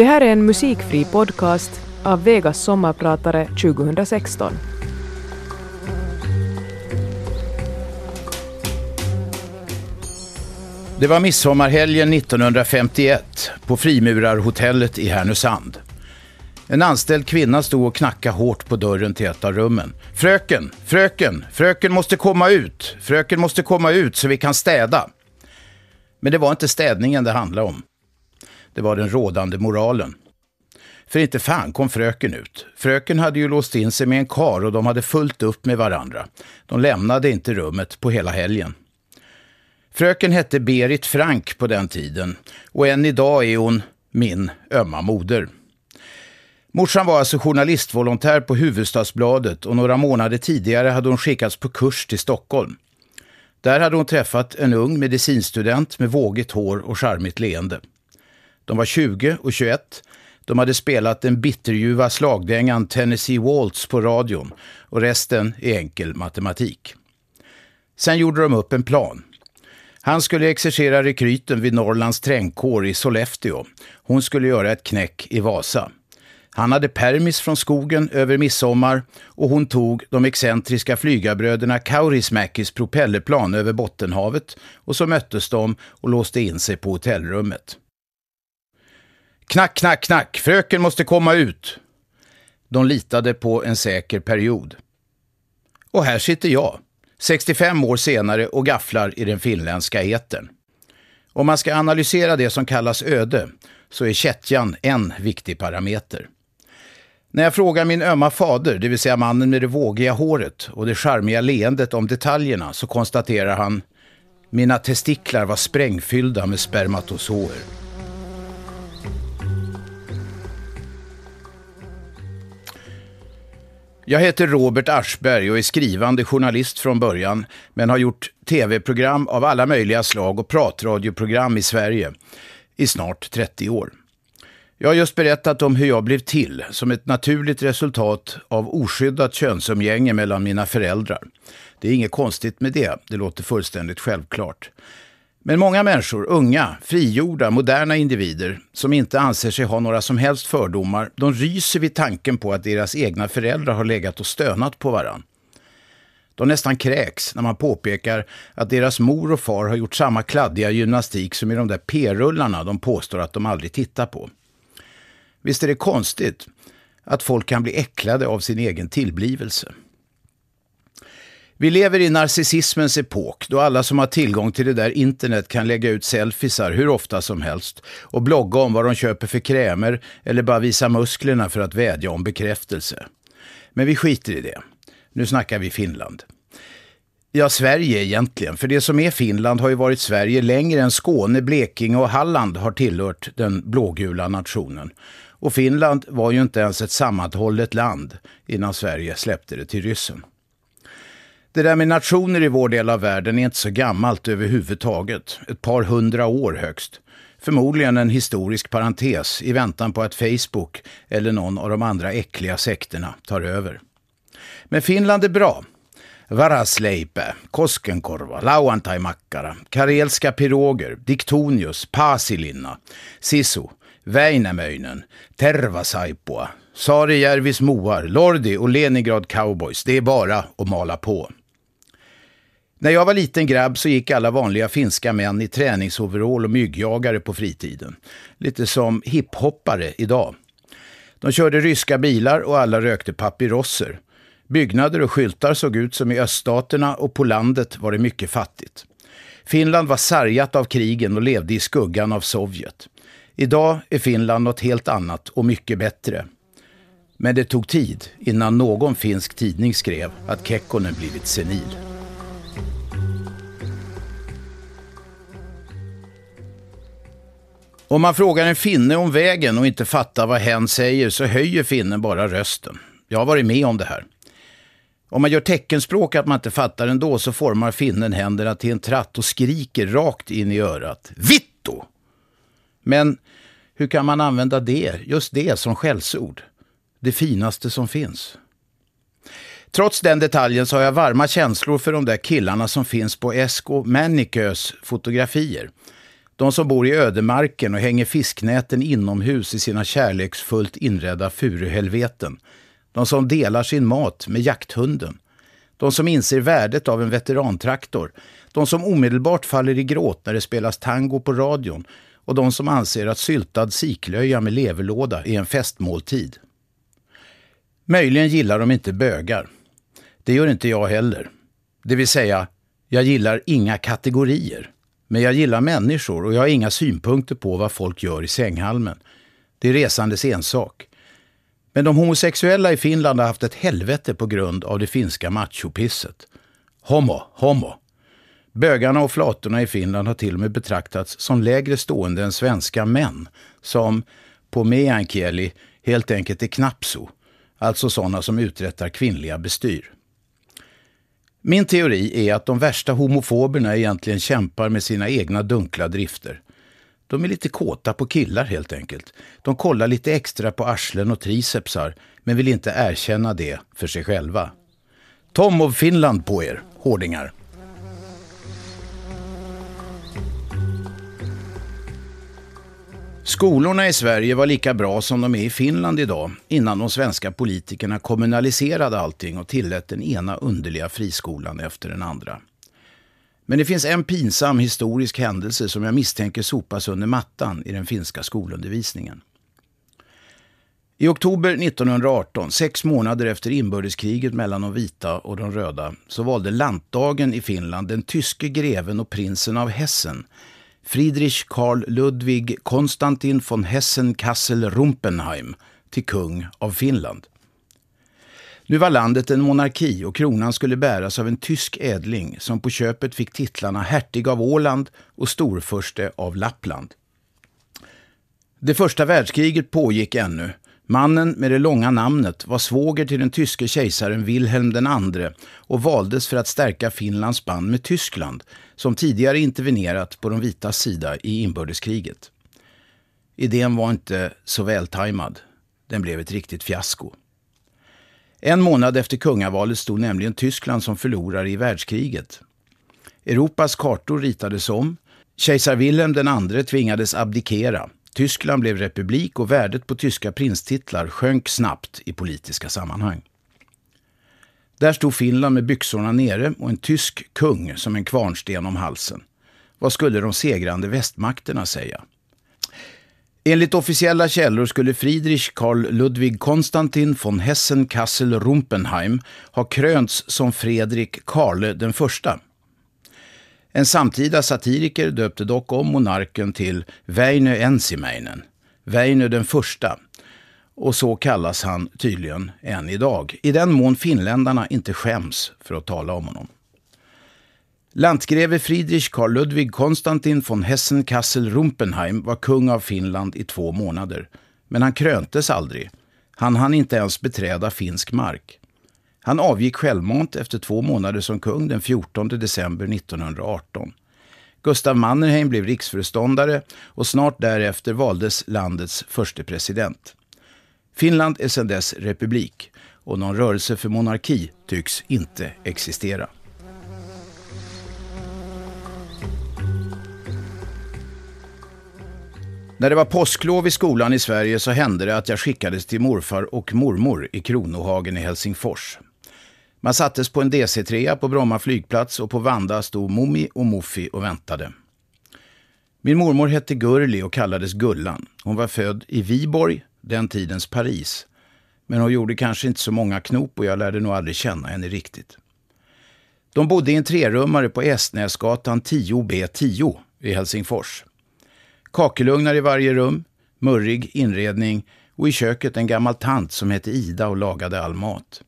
Det här är en musikfri podcast av Vegas sommarpratare 2016. Det var midsommarhelgen 1951 på Frimurarhotellet i Härnösand. En anställd kvinna stod och knackade hårt på dörren till ett av rummen. Fröken, fröken, fröken måste komma ut. Fröken måste komma ut så vi kan städa. Men det var inte städningen det handlade om. Det var den rådande moralen. För inte fan kom fröken ut. Fröken hade ju låst in sig med en kar och de hade fullt upp med varandra. De lämnade inte rummet på hela helgen. Fröken hette Berit Frank på den tiden och än idag är hon min ömma moder. Morsan var alltså journalistvolontär på Huvudstadsbladet och några månader tidigare hade hon skickats på kurs till Stockholm. Där hade hon träffat en ung medicinstudent med vågigt hår och charmigt leende. De var 20 och 21. De hade spelat den bitterljuva slagdängan Tennessee Waltz på radion och resten är enkel matematik. Sen gjorde de upp en plan. Han skulle exercera rekryten vid Norrlands trängkår i Sollefteå. Hon skulle göra ett knäck i Vasa. Han hade permis från skogen över midsommar och hon tog de excentriska flygarbröderna Kaurismäkis propellerplan över Bottenhavet och så möttes de och låste in sig på hotellrummet. Knack, knack, knack, fröken måste komma ut. De litade på en säker period. Och här sitter jag, 65 år senare och gafflar i den finländska etern. Om man ska analysera det som kallas öde så är kättjan en viktig parameter. När jag frågar min ömma fader, det vill säga mannen med det vågiga håret och det charmiga leendet om detaljerna, så konstaterar han mina testiklar var sprängfyllda med spermatozoer. Jag heter Robert Aschberg och är skrivande journalist från början, men har gjort tv-program av alla möjliga slag och pratradioprogram i Sverige i snart 30 år. Jag har just berättat om hur jag blev till som ett naturligt resultat av oskyddat könsumgänge mellan mina föräldrar. Det är inget konstigt med det, det låter fullständigt självklart. Men många människor, unga, frigjorda, moderna individer som inte anser sig ha några som helst fördomar, de ryser vid tanken på att deras egna föräldrar har legat och stönat på varann. De nästan kräks när man påpekar att deras mor och far har gjort samma kladdiga gymnastik som i de där p-rullarna de påstår att de aldrig tittar på. Visst är det konstigt att folk kan bli äcklade av sin egen tillblivelse. Vi lever i narcissismens epok då alla som har tillgång till det där internet kan lägga ut selfiesar hur ofta som helst och blogga om vad de köper för krämer eller bara visa musklerna för att vädja om bekräftelse. Men vi skiter i det. Nu snackar vi Finland. Ja, Sverige egentligen. För det som är Finland har ju varit Sverige längre än Skåne, Blekinge och Halland har tillhört den blågula nationen. Och Finland var ju inte ens ett sammanhållet land innan Sverige släppte det till ryssen. Det där med nationer i vår del av världen är inte så gammalt överhuvudtaget. Ett par hundra år högst. Förmodligen en historisk parentes i väntan på att Facebook eller någon av de andra äckliga sekterna tar över. Men Finland är bra. Varasleipe, Koskenkorva, lauantaimakkara, karelska piroger, diktonius, pasilinna, sisu, Väinämöinen, Tervasaippua, Saarijärvis moar, Lordi och Leningrad cowboys. Det är bara att mala på. När jag var liten grabb så gick alla vanliga finska män i träningsoverall och myggjagare på fritiden. Lite som hiphoppare idag. De körde ryska bilar och alla rökte papyrosser. Byggnader och skyltar såg ut som i öststaterna och på landet var det mycket fattigt. Finland var sargat av krigen och levde i skuggan av Sovjet. Idag är Finland något helt annat och mycket bättre. Men det tog tid innan någon finsk tidning skrev att Kekkonen blivit senil. Om man frågar en finne om vägen och inte fattar vad hen säger så höjer finnen bara rösten. Jag har varit med om det här. Om man gör teckenspråk att man inte fattar ändå så formar finnen händerna till en tratt och skriker rakt in i örat. Vitto! Men hur kan man använda det, just det, som skällsord? Det finaste som finns. Trots den detaljen så har jag varma känslor för de där killarna som finns på Esko Mannikös fotografier. De som bor i ödemarken och hänger fisknäten inomhus i sina kärleksfullt inredda furuhelveten. De som delar sin mat med jakthunden. De som inser värdet av en veterantraktor. De som omedelbart faller i gråt när det spelas tango på radion. Och de som anser att syltad siklöja med leverlåda är en festmåltid. Möjligen gillar de inte bögar. Det gör inte jag heller. Det vill säga, jag gillar inga kategorier. Men jag gillar människor och jag har inga synpunkter på vad folk gör i sänghalmen. Det är resandes ensak. Men de homosexuella i Finland har haft ett helvete på grund av det finska machopisset. Homo, homo. Bögarna och flatorna i Finland har till och med betraktats som lägre stående än svenska män, som på meänkieli helt enkelt är knapso, alltså sådana som uträttar kvinnliga bestyr. Min teori är att de värsta homofoberna egentligen kämpar med sina egna dunkla drifter. De är lite kåta på killar helt enkelt. De kollar lite extra på arslen och tricepsar, men vill inte erkänna det för sig själva. Tom of Finland på er, hårdingar. Skolorna i Sverige var lika bra som de är i Finland idag innan de svenska politikerna kommunaliserade allting och tillät den ena underliga friskolan efter den andra. Men det finns en pinsam historisk händelse som jag misstänker sopas under mattan i den finska skolundervisningen. I oktober 1918, sex månader efter inbördeskriget mellan de vita och de röda, så valde lantdagen i Finland den tyske greven och prinsen av Hessen, Friedrich Karl Ludwig Konstantin von Hessen-Kassel-Rumpenheim, till kung av Finland. Nu var landet en monarki och kronan skulle bäras av en tysk ädling som på köpet fick titlarna hertig av Åland och storförste av Lappland. Det första världskriget pågick ännu. Mannen med det långa namnet var svåger till den tyske kejsaren Wilhelm II och valdes för att stärka Finlands band med Tyskland som tidigare intervenerat på de vitas sida i inbördeskriget. Idén var inte så vältajmad. Den blev ett riktigt fiasko. En månad efter kungavalet stod nämligen Tyskland som förlorare i världskriget. Europas kartor ritades om. Kejsar Wilhelm II tvingades abdikera. Tyskland blev republik och värdet på tyska prinstitlar sjönk snabbt i politiska sammanhang. Där stod Finland med byxorna nere och en tysk kung som en kvarnsten om halsen. Vad skulle de segrande västmakterna säga? Enligt officiella källor skulle Friedrich Karl Ludwig Konstantin von Hessen-Kassel-Rumpenheim ha krönts som Fredrik Karle den första. En samtida satiriker döpte dock om monarken till Väinö Ensimäinen, Väinö den första, och så kallas han tydligen än idag, i den mån finländarna inte skäms för att tala om honom. Lantgreve Friedrich Karl Ludwig Konstantin von Hessen-Kassel-Rumpenheim var kung av Finland i två månader. Men han kröntes aldrig. Han hann inte ens beträda finsk mark. Han avgick självmant efter två månader som kung den 14 december 1918. Gustav Mannerheim blev riksföreståndare och snart därefter valdes landets förste president. Finland är sedan dess republik och någon rörelse för monarki tycks inte existera. När det var påsklov i skolan i Sverige så hände det att jag skickades till morfar och mormor i Kronohagen i Helsingfors. Man sattes på en DC-3 på Bromma flygplats och på Vanda stod Momi och Muffi och väntade. Min mormor hette Gurli och kallades Gullan. Hon var född i Viborg, den tidens Paris. Men hon gjorde kanske inte så många knop och jag lärde nog aldrig känna henne riktigt. De bodde i en trerummare på Estnäsgatan 10B10 i Helsingfors. Kakelugnar i varje rum, murrig inredning och i köket en gammal tant som hette Ida och lagade all mat.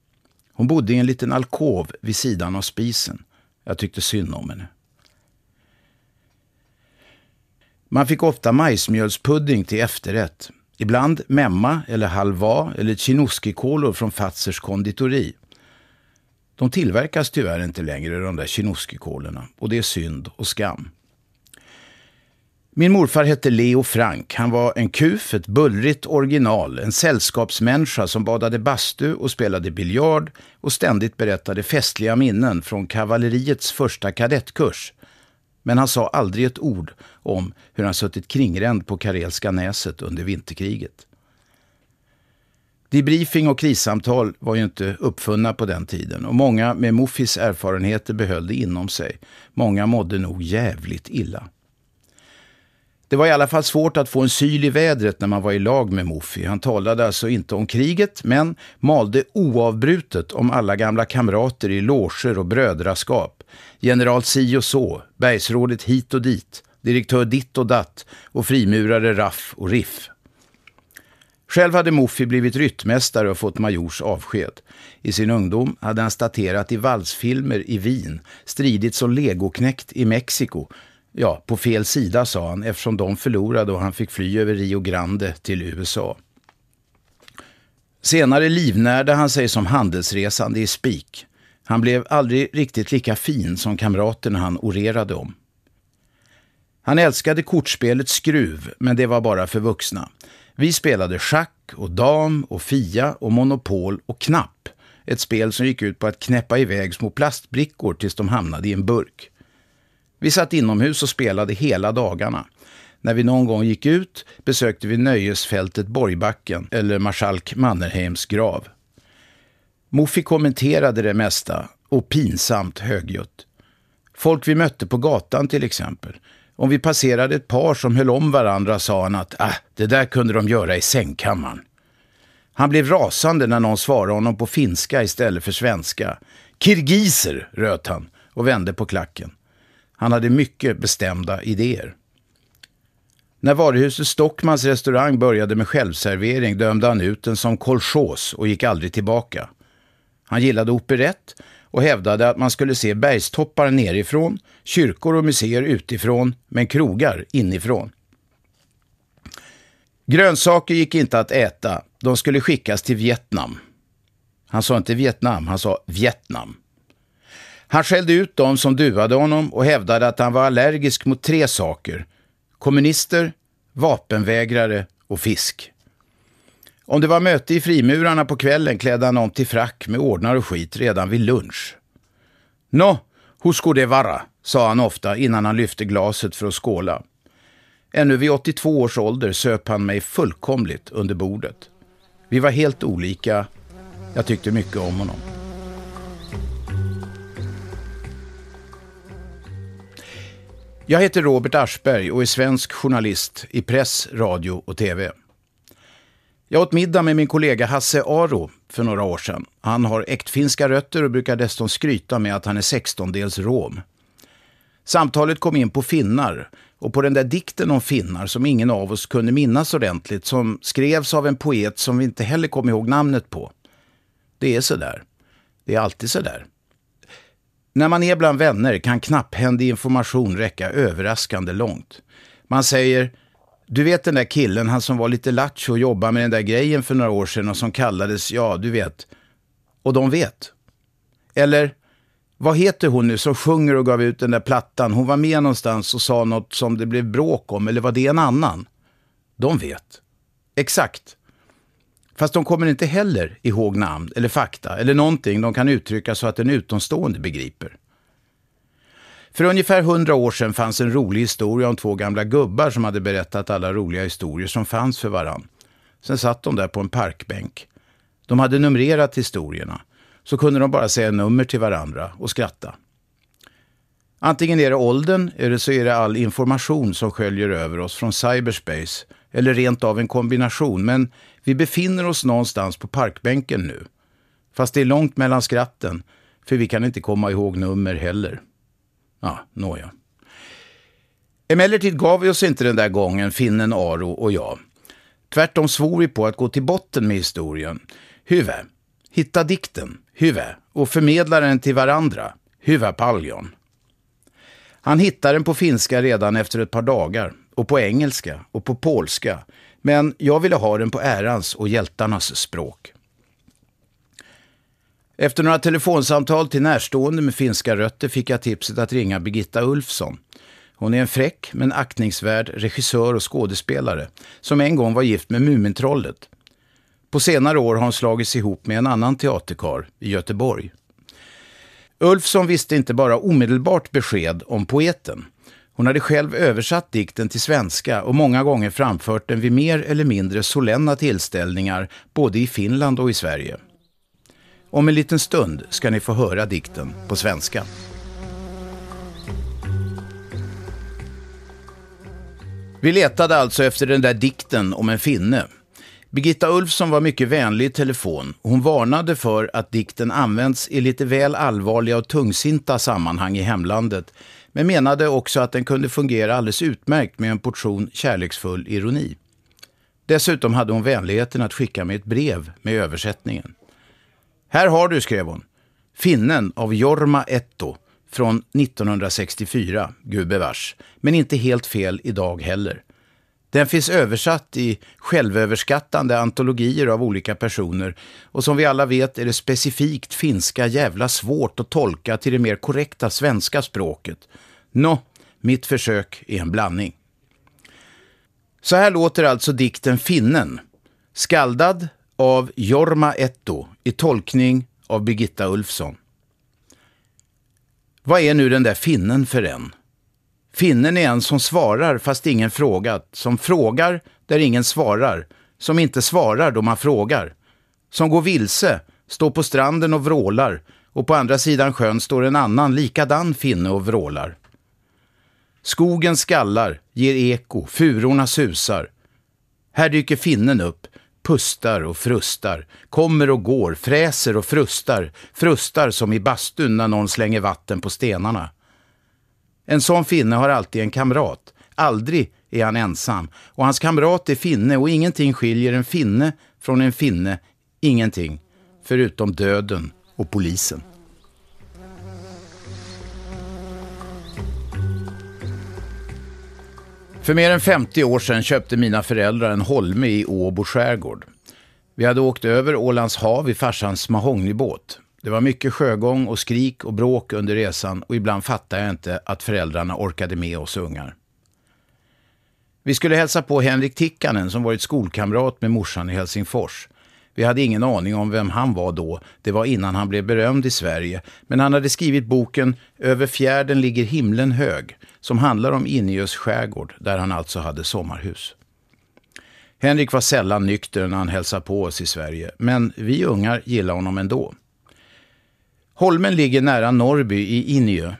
Hon bodde i en liten alkov vid sidan av spisen. Jag tyckte synd om henne. Man fick ofta majsmjölspudding till efterrätt. Ibland memma eller halva eller chinoskikolor från Fazers konditori. De tillverkas tyvärr inte längre, de där chinoskikolorna. Och det är synd och skam. Min morfar hette Leo Frank. Han var en kuf, ett bullrigt original, en sällskapsmänniska som badade bastu och spelade biljard och ständigt berättade festliga minnen från kavalleriets första kadettkurs. Men han sa aldrig ett ord om hur han suttit kringränd på Karelska näset under vinterkriget. Debriefing och krissamtal var ju inte uppfunna på den tiden och många med Muffis erfarenheter behöll det inom sig. Många mådde nog jävligt illa. Det var i alla fall svårt att få en syl i vädret när man var i lag med Muffi. Han talade alltså inte om kriget, men malde oavbrutet om alla gamla kamrater i loger och brödraskap. General si och så, bergsrådet hit och dit, direktör ditt och datt och frimurare Raff och Riff. Själv hade Muffi blivit ryttmästare och fått majors avsked. I sin ungdom hade han staterat i valsfilmer i Wien, stridit som legoknäckt i Mexiko. Ja, på fel sida sa han eftersom de förlorade och han fick fly över Rio Grande till USA. Senare livnärde han sig som handelsresande i spik. Han blev aldrig riktigt lika fin som kamraterna han orerade om. Han älskade kortspelet skruv, men det var bara för vuxna. Vi spelade schack och dam och fia och monopol och knapp. Ett spel som gick ut på att knäppa iväg små plastbrickor tills de hamnade i en burk. Vi satt inomhus och spelade hela dagarna. När vi någon gång gick ut besökte vi nöjesfältet Borgbacken eller marskalk Mannerheims grav. Muffi kommenterade det mesta och pinsamt högljutt. Folk vi mötte på gatan till exempel om vi passerade ett par som höll om varandra sa han att ah, det där kunde de göra i sängkammaren. Han blev rasande när någon svarade honom på finska istället för svenska. Kirgiser, röt han och vände på klacken. Han hade mycket bestämda idéer. När varuhuset Stockmans restaurang började med självservering dömde han ut den som kolchos och gick aldrig tillbaka. Han gillade operett och hävdade att man skulle se bergstoppar nerifrån, kyrkor och museer utifrån, men krogar inifrån. Grönsaker gick inte att äta, de skulle skickas till Vietnam. Han sa inte Vietnam, han sa Vietnam. Han skällde ut dem som duade honom och hävdade att han var allergisk mot tre saker. Kommunister, vapenvägrare och fisk. Om det var möte i frimurarna på kvällen klädde han om till frack med ordnar och skit redan vid lunch. Nå, hur skulle det vara? sa han ofta innan han lyfte glaset för att skåla. Ännu vid 82 års ålder söp han mig fullkomligt under bordet. Vi var helt olika. Jag tyckte mycket om honom. Jag heter Robert Aschberg och är svensk journalist i press, radio och tv. Jag åt middag med min kollega Hasse Aro för några år sedan. Han har äktfinska rötter och brukar dessutom skryta med att han är sextondels rom. Samtalet kom in på finnar och på den där dikten om finnar som ingen av oss kunde minnas ordentligt som skrevs av en poet som vi inte heller kom ihåg namnet på. Det är sådär. Det är alltid sådär. När man är bland vänner kan knapphändig information räcka överraskande långt. Man säger du vet den där killen, han som var lite lattjo och jobbade med den där grejen för några år sedan och som kallades, ja du vet. Och de vet. Eller, vad heter hon nu som sjunger och gav ut den där plattan? Hon var med någonstans och sa något som det blev bråk om, eller var det en annan? De vet. Exakt. Fast de kommer inte heller ihåg namn eller fakta eller någonting de kan uttrycka så att en utomstående begriper. För ungefär hundra år sedan fanns en rolig historia om två gamla gubbar som hade berättat alla roliga historier som fanns för varann. Sen satt de där på en parkbänk. De hade numrerat historierna. Så kunde de bara säga nummer till varandra och skratta. Antingen är det åldern eller så är det all information som sköljer över oss från cyberspace eller rent av en kombination. Men vi befinner oss någonstans på parkbänken nu. Fast det är långt mellan skratten, för vi kan inte komma ihåg nummer heller. Ja, nåja. Emellertid gav vi oss inte den där gången, finnen Aro och jag. Tvärtom svor vi på att gå till botten med historien. Hyvä, hitta dikten, hyvä, och förmedla den till varandra, hyvä paljon. Han hittade den på finska redan efter ett par dagar, och på engelska och på polska. Men jag ville ha den på ärans och hjältarnas språk. Efter några telefonsamtal till närstående med finska rötter fick jag tipset att ringa Birgitta Ulfsson. Hon är en fräck men aktningsvärd regissör och skådespelare som en gång var gift med Mumintrollet. På senare år har hon slagits ihop med en annan teaterkar i Göteborg. Ulfsson visste inte bara omedelbart besked om poeten. Hon hade själv översatt dikten till svenska och många gånger framfört den vid mer eller mindre solenna tillställningar både i Finland och i Sverige. Om en liten stund ska ni få höra dikten på svenska. Vi letade alltså efter den där dikten om en finne. Birgitta Ulfsson var mycket vänlig i telefon. Hon varnade för att dikten används i lite väl allvarliga och tungsinta sammanhang i hemlandet, men menade också att den kunde fungera alldeles utmärkt med en portion kärleksfull ironi. Dessutom hade hon vänligheten att skicka mig ett brev med översättningen. Här har du, skrev hon, Finnen av Jorma Etto från 1964, gubevars, men inte helt fel idag heller. Den finns översatt i självöverskattande antologier av olika personer och som vi alla vet är det specifikt finska jävla svårt att tolka till det mer korrekta svenska språket. Nå, mitt försök är en blandning. Så här låter alltså dikten Finnen, skaldad av Jorma Etto i tolkning av Birgitta Ulfsson. Vad är nu den där finnen för en? Finnen är en som svarar fast ingen frågat, som frågar där ingen svarar, som inte svarar då man frågar, som går vilse, står på stranden och vrålar och på andra sidan sjön står en annan likadan finne och vrålar. Skogen skallar, ger eko, furorna susar. Här dyker finnen upp, pustar och frustar, kommer och går, fräser och frustar, frustar som i bastun när någon slänger vatten på stenarna. En sån finne har alltid en kamrat. Aldrig är han ensam. Och hans kamrat är finne och ingenting skiljer en finne från en finne. Ingenting. Förutom döden och polisen. För mer än 50 år sedan köpte mina föräldrar en holme i Åbo skärgård. Vi hade åkt över Ålands hav i farsans mahognybåt. Det var mycket sjögång och skrik och bråk under resan och ibland fattade jag inte att föräldrarna orkade med oss ungar. Vi skulle hälsa på Henrik Tikkanen som varit skolkamrat med morsan i Helsingfors. Vi hade ingen aning om vem han var då, det var innan han blev berömd i Sverige, men han hade skrivit boken Över fjärden ligger himlen hög, som handlar om Injös skärgård, där han alltså hade sommarhus. Henrik var sällan nykter när han hälsade på oss i Sverige, men vi ungar gillade honom ändå. Holmen ligger nära Norrby i Injö.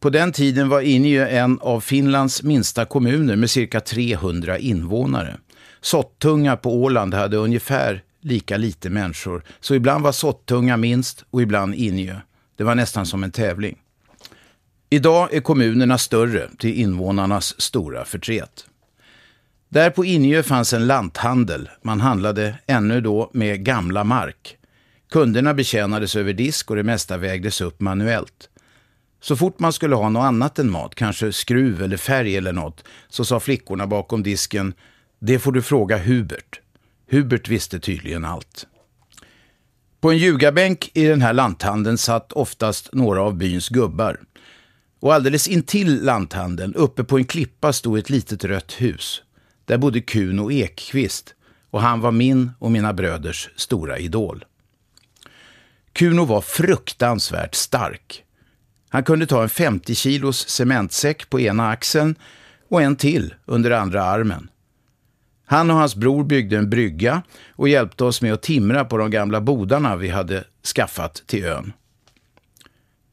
På den tiden var Injö en av Finlands minsta kommuner med cirka 300 invånare. Sottunga på Åland hade ungefär lika lite människor, så ibland var Sottunga minst och ibland Injö. Det var nästan som en tävling. Idag är kommunerna större till invånarnas stora förtret. Där på Injö fanns en lanthandel. Man handlade ännu då med gamla mark. Kunderna betjänades över disk och det mesta vägdes upp manuellt. Så fort man skulle ha något annat än mat, kanske skruv eller färg eller något, så sa flickorna bakom disken, det får du fråga Hubert. Hubert visste tydligen allt. På en ljugarbänk i den här lanthandeln satt oftast några av byns gubbar. Och alldeles intill lanthandeln, uppe på en klippa, stod ett litet rött hus. Där bodde Kuno Ekqvist och han var min och mina bröders stora idol. Kuno var fruktansvärt stark. Han kunde ta en 50 kilos cementsäck på ena axeln och en till under andra armen. Han och hans bror byggde en brygga och hjälpte oss med att timra på de gamla bodarna vi hade skaffat till ön.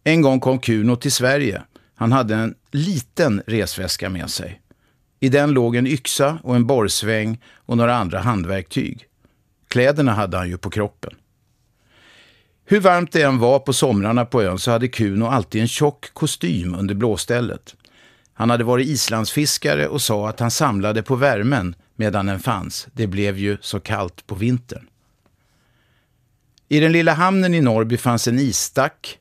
En gång kom Kuno till Sverige. Han hade en liten resväska med sig. I den låg en yxa och en borrsväng och några andra handverktyg. Kläderna hade han ju på kroppen. Hur varmt det än var på somrarna på ön så hade Kuno alltid en tjock kostym under blåstället. Han hade varit islandsfiskare och sa att han samlade på värmen medan den fanns. Det blev ju så kallt på vintern. I den lilla hamnen i Norrby fanns en isstack,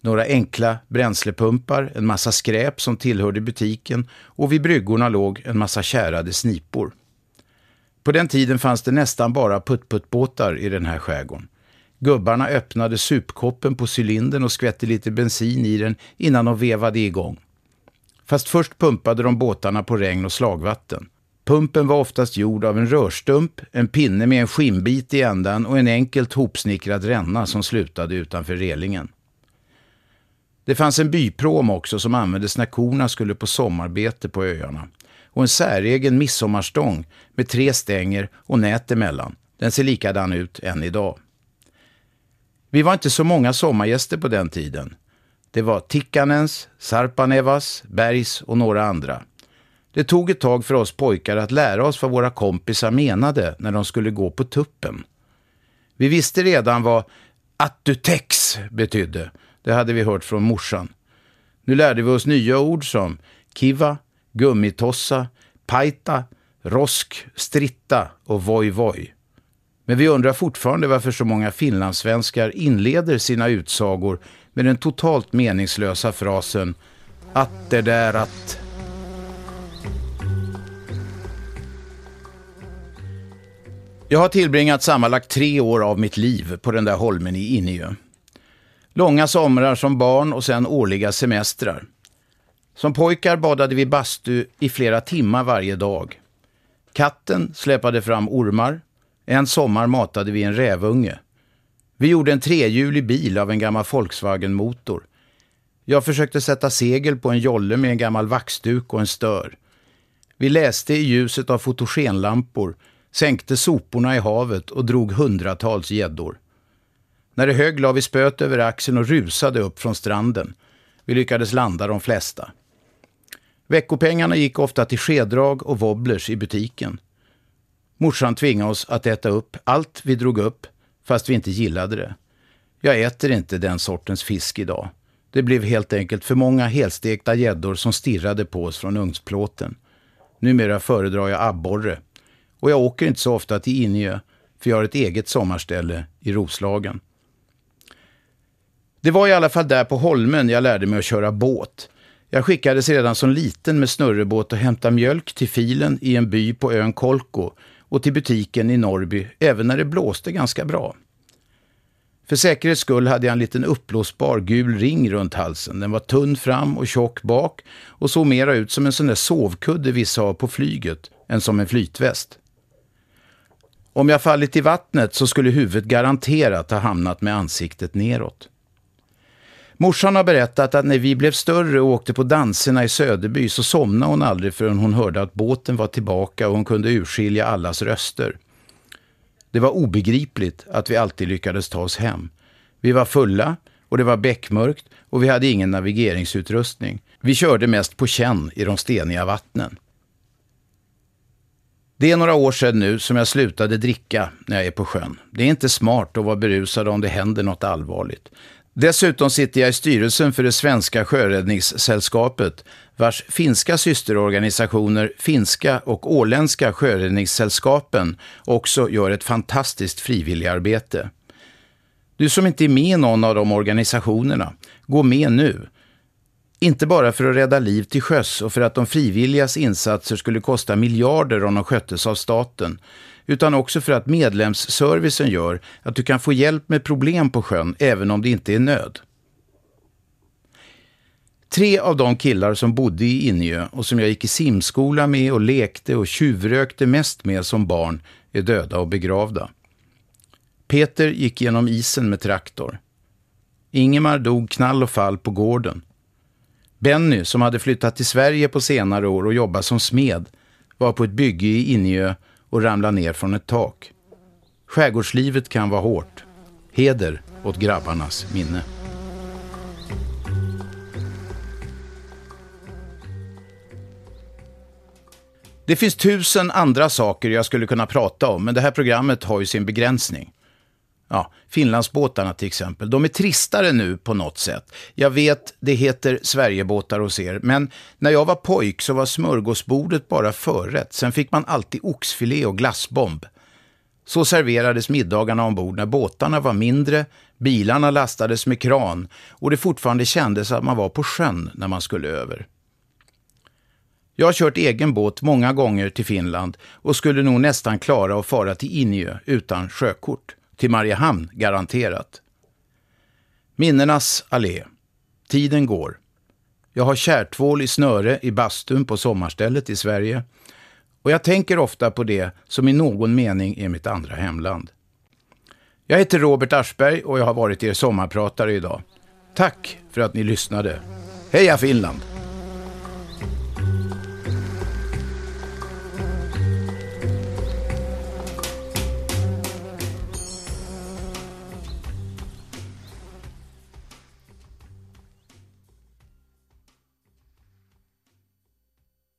några enkla bränslepumpar, en massa skräp som tillhörde butiken och vid bryggorna låg en massa kärade snipor. På den tiden fanns det nästan bara puttputtbåtar i den här skärgården. Gubbarna öppnade supkoppen på cylindern och skvätte lite bensin i den innan de vevade igång. Fast först pumpade de båtarna på regn och slagvatten. Pumpen var oftast gjord av en rörstump, en pinne med en skimbit i ändan och en enkelt hopsnickrad ränna som slutade utanför relingen. Det fanns en byprom också som användes när korna skulle på sommarbete på öarna. Och en säregen midsommarstång med tre stänger och nät emellan. Den ser likadan ut än idag. Vi var inte så många sommargäster på den tiden. Det var Tikkanens, Sarpanevas, Bergs och några andra. Det tog ett tag för oss pojkar att lära oss vad våra kompisar menade när de skulle gå på tuppen. Vi visste redan vad attutex betydde. Det hade vi hört från morsan. Nu lärde vi oss nya ord som kiva, gummitossa, paita, rosk, stritta och voi voi. Men vi undrar fortfarande varför så många finlandssvenskar inleder sina utsagor med den totalt meningslösa frasen att det där att... Jag har tillbringat sammanlagt tre år av mitt liv på den där holmen i Inniö. Långa somrar som barn och sen årliga semestrar. Som pojkar badade vi bastu i flera timmar varje dag. Katten släpade fram ormar. En sommar matade vi en rävunge. Vi gjorde en trehjulig bil av en gammal Volkswagen-motor. Jag försökte sätta segel på en jolle med en gammal vaxduk och en stör. Vi läste i ljuset av fotogenlampor, sänkte soporna i havet och drog hundratals gäddor. När det högg la vi spöt över axeln och rusade upp från stranden. Vi lyckades landa de flesta. Veckopengarna gick ofta till skedrag och wobblers i butiken. Morsan tvingade oss att äta upp allt vi drog upp, fast vi inte gillade det. Jag äter inte den sortens fisk idag. Det blev helt enkelt för många helstekta gäddor som stirrade på oss från ugnsplåten. Numera föredrar jag abborre. Och jag åker inte så ofta till Injö, för jag har ett eget sommarställe i Roslagen. Det var i alla fall där på Holmen jag lärde mig att köra båt. Jag skickades redan som liten med snurrebåt och hämta mjölk till filen i en by på ön Kolko och till butiken i Norrby, även när det blåste ganska bra. För säkerhets skull hade jag en liten uppblåsbar gul ring runt halsen. Den var tunn fram och tjock bak och såg mera ut som en sån där sovkudde vissa har på flyget än som en flytväst. Om jag fallit i vattnet så skulle huvudet garanterat ha hamnat med ansiktet neråt. Morsan har berättat att när vi blev större och åkte på danserna i Söderby så somnade hon aldrig förrän hon hörde att båten var tillbaka och hon kunde urskilja allas röster. Det var obegripligt att vi alltid lyckades ta oss hem. Vi var fulla och det var bäckmörkt och vi hade ingen navigeringsutrustning. Vi körde mest på känn i de steniga vattnen. Det är några år sedan nu som jag slutade dricka när jag är på sjön. Det är inte smart att vara berusad om det händer något allvarligt. Dessutom sitter jag i styrelsen för det svenska sjöräddningssällskapet, vars finska systerorganisationer, finska och åländska sjöräddningssällskapen, också gör ett fantastiskt frivilligarbete. Du som inte är med i någon av de organisationerna, gå med nu. Inte bara för att rädda liv till sjöss och för att de frivilligas insatser skulle kosta miljarder om de sköttes av staten, utan också för att medlemsservicen gör att du kan få hjälp med problem på sjön även om det inte är nöd. Tre av de killar som bodde i Injö och som jag gick i simskola med och lekte och tjuvrökte mest med som barn är döda och begravda. Peter gick genom isen med traktor. Ingemar dog knall och fall på gården. Benny, som hade flyttat till Sverige på senare år och jobbat som smed, var på ett bygge i Injö och ramla ner från ett tak. Skärgårdslivet kan vara hårt. Heder åt grabbarnas minne. Det finns tusen andra saker jag skulle kunna prata om, men det här programmet har ju sin begränsning. Ja, Finlandsbåtarna till exempel. De är tristare nu på något sätt. Jag vet, det heter Sverigebåtar hos er, men när jag var pojk så var smörgåsbordet bara förrätt. Sen fick man alltid oxfilé och glassbomb. Så serverades middagarna ombord när båtarna var mindre, bilarna lastades med kran och det fortfarande kändes att man var på sjön när man skulle över. Jag har kört egen båt många gånger till Finland och skulle nog nästan klara att fara till Injö utan sjökort. Till Mariehamn, garanterat. Minnenas allé. Tiden går. Jag har kärtvål i snöre i bastun på sommarstället i Sverige. Och jag tänker ofta på det som i någon mening är mitt andra hemland. Jag heter Robert Aschberg och jag har varit er sommarpratare idag. Tack för att ni lyssnade. Heja Finland!